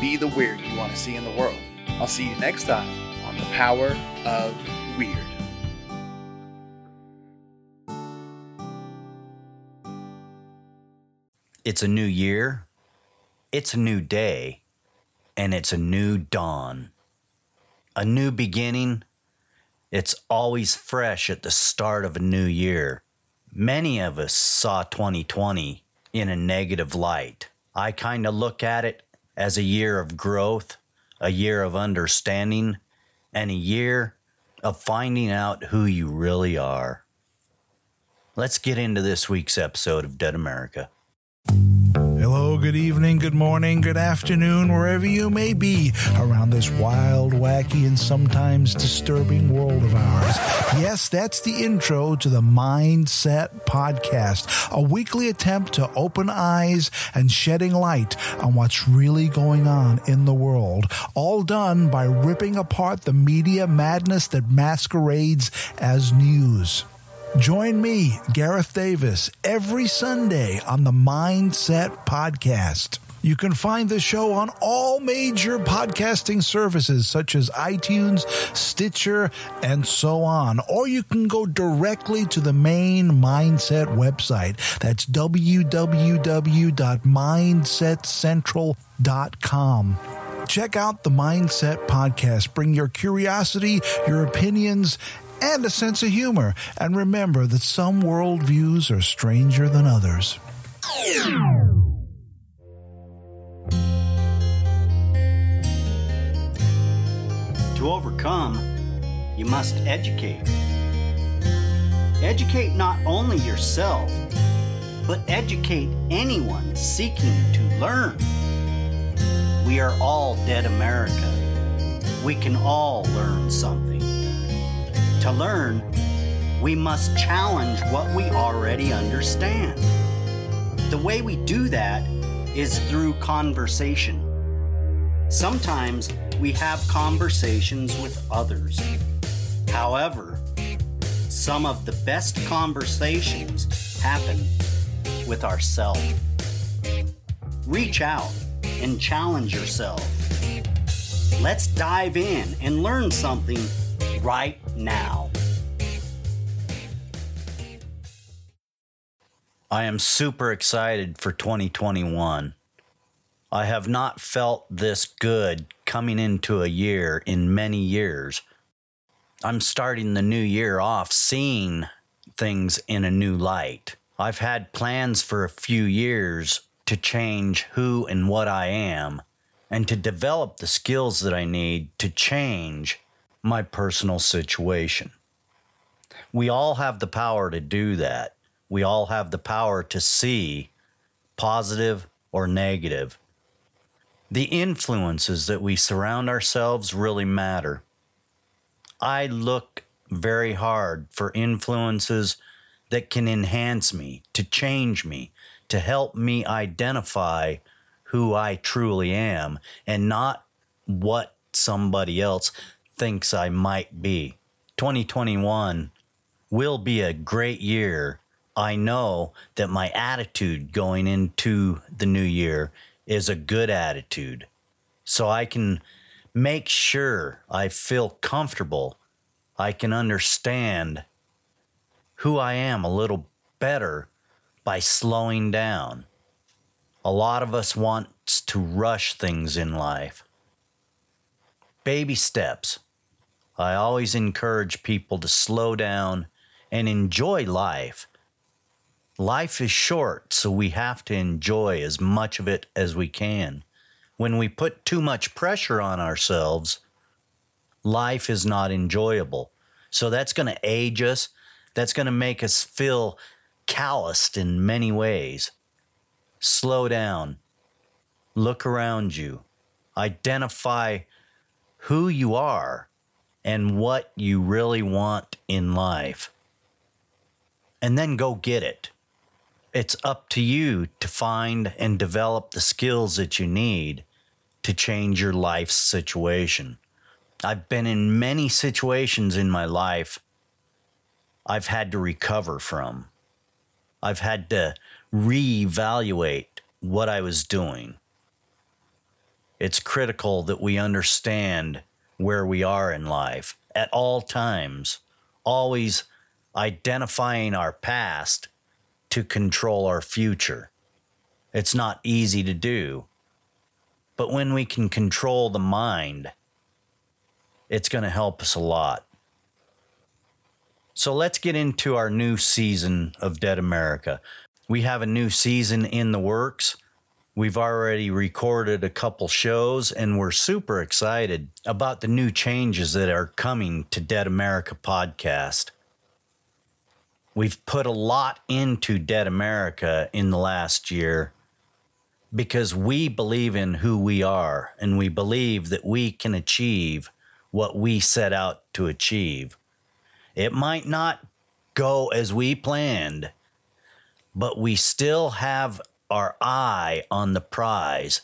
be the weird you want to see in the world. I'll see you next time on The Power of Weird. It's a new year, it's a new day, and it's a new dawn. A new beginning. It's always fresh at the start of a new year. Many of us saw 2020 in a negative light. I kind of look at it as a year of growth, a year of understanding, and a year of finding out who you really are. Let's get into this week's episode of Dead America. Good evening, good morning, good afternoon, wherever you may be around this wild, wacky, and sometimes disturbing world of ours. Yes, that's the intro to the Mindset Podcast, a weekly attempt to open eyes and shedding light on what's really going on in the world, all done by ripping apart the media madness that masquerades as news. Join me, Gareth Davis, every Sunday on the Mindset Podcast. You can find the show on all major podcasting services such as iTunes, Stitcher, and so on. Or you can go directly to the main Mindset website. That's www.mindsetcentral.com. Check out the Mindset Podcast. Bring your curiosity, your opinions, and a sense of humor. And remember that some worldviews are stranger than others. To overcome, you must educate. Educate not only yourself, but educate anyone seeking to learn. We are all dead America. We can all learn something. To learn, we must challenge what we already understand. The way we do that is through conversation. Sometimes we have conversations with others. However, some of the best conversations happen with ourselves. Reach out and challenge yourself. Let's dive in and learn something right now. I am super excited for 2021. I have not felt this good coming into a year in many years. I'm starting the new year off seeing things in a new light. I've had plans for a few years to change who and what I am and to develop the skills that I need to change my personal situation. We all have the power to do that. We all have the power to see positive or negative the influences that we surround ourselves really matter. I look very hard for influences that can enhance me, to change me, to help me identify who I truly am and not what somebody else thinks I might be. 2021 will be a great year. I know that my attitude going into the new year is a good attitude. So I can make sure I feel comfortable. I can understand who I am a little better by slowing down. A lot of us want to rush things in life. Baby steps. I always encourage people to slow down and enjoy life Life is short, so we have to enjoy as much of it as we can. When we put too much pressure on ourselves, life is not enjoyable. So that's going to age us. That's going to make us feel calloused in many ways. Slow down. Look around you. identify who you are and what you really want in life, and then go get it. It's up to you to find and develop the skills that you need to change your life's situation. I've been in many situations in my life I've had to recover from. I've had to reevaluate what I was doing. It's critical that we understand where we are in life at all times, always identifying our past to control our future. It's not easy to do, but when we can control the mind, it's going to help us a lot. So let's get into our new season of Dead America. We have a new season in the works. We've already recorded a couple shows and we're super excited about the new changes that are coming to Dead America podcast. We've put a lot into Dead America in the last year because we believe in who we are and we believe that we can achieve what we set out to achieve. It might not go as we planned, but we still have our eye on the prize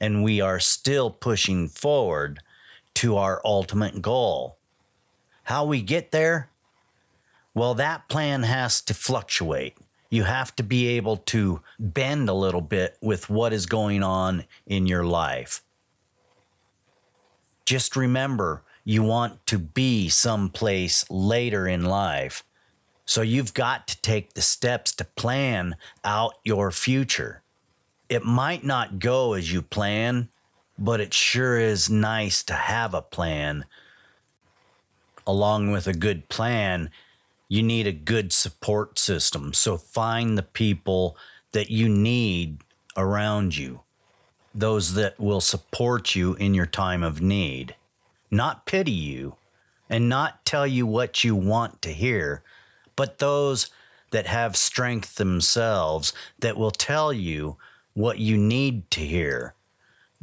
and we are still pushing forward to our ultimate goal. How we get there? Well, that plan has to fluctuate. You have to be able to bend a little bit with what is going on in your life. Just remember, you want to be someplace later in life. So you've got to take the steps to plan out your future. It might not go as you plan, but it sure is nice to have a plan. Along with a good plan, you need a good support system. So find the people that you need around you, those that will support you in your time of need not pity you and not tell you what you want to hear, but those that have strength themselves that will tell you what you need to hear,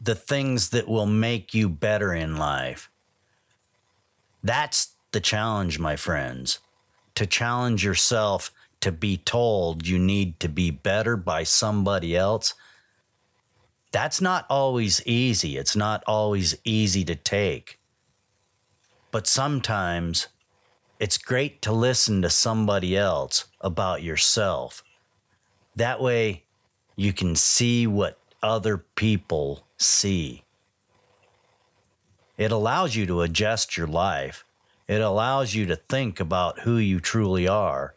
the things that will make you better in life. That's the challenge, my friends, to challenge yourself to be told you need to be better by somebody else. That's not always easy. It's not always easy to take. But sometimes it's great to listen to somebody else about yourself. That way you can see what other people see. It allows you to adjust your life. It allows you to think about who you truly are.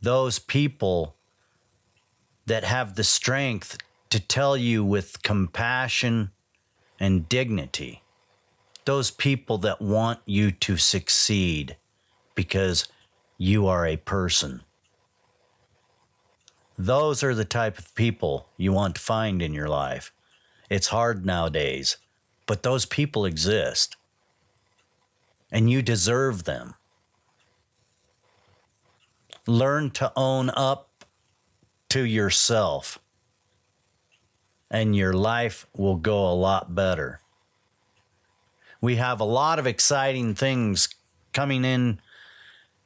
Those people that have the strength to tell you with compassion and dignity those people that want you to succeed because you are a person. Those are the type of people you want to find in your life. It's hard nowadays, but those people exist. And you deserve them. Learn to own up to yourself, and your life will go a lot better. We have a lot of exciting things coming in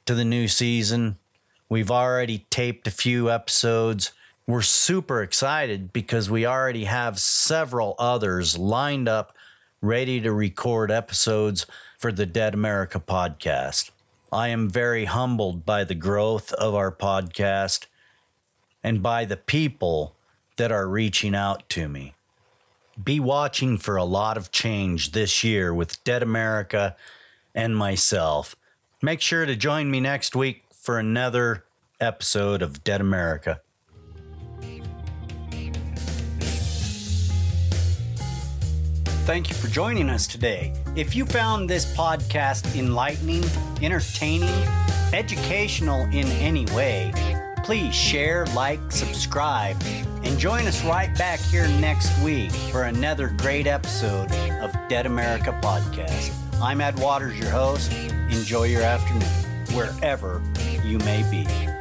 to the new season. We've already taped a few episodes. We're super excited because we already have several others lined up ready to record episodes for the Dead America podcast. I am very humbled by the growth of our podcast and by the people that are reaching out to me be watching for a lot of change this year with Dead America and myself. Make sure to join me next week for another episode of Dead America. Thank you for joining us today. If you found this podcast enlightening, entertaining, educational in any way, please share, like, subscribe, and join us right back here next week for another great episode of Dead America Podcast. I'm Ed Waters, your host. Enjoy your afternoon, wherever you may be.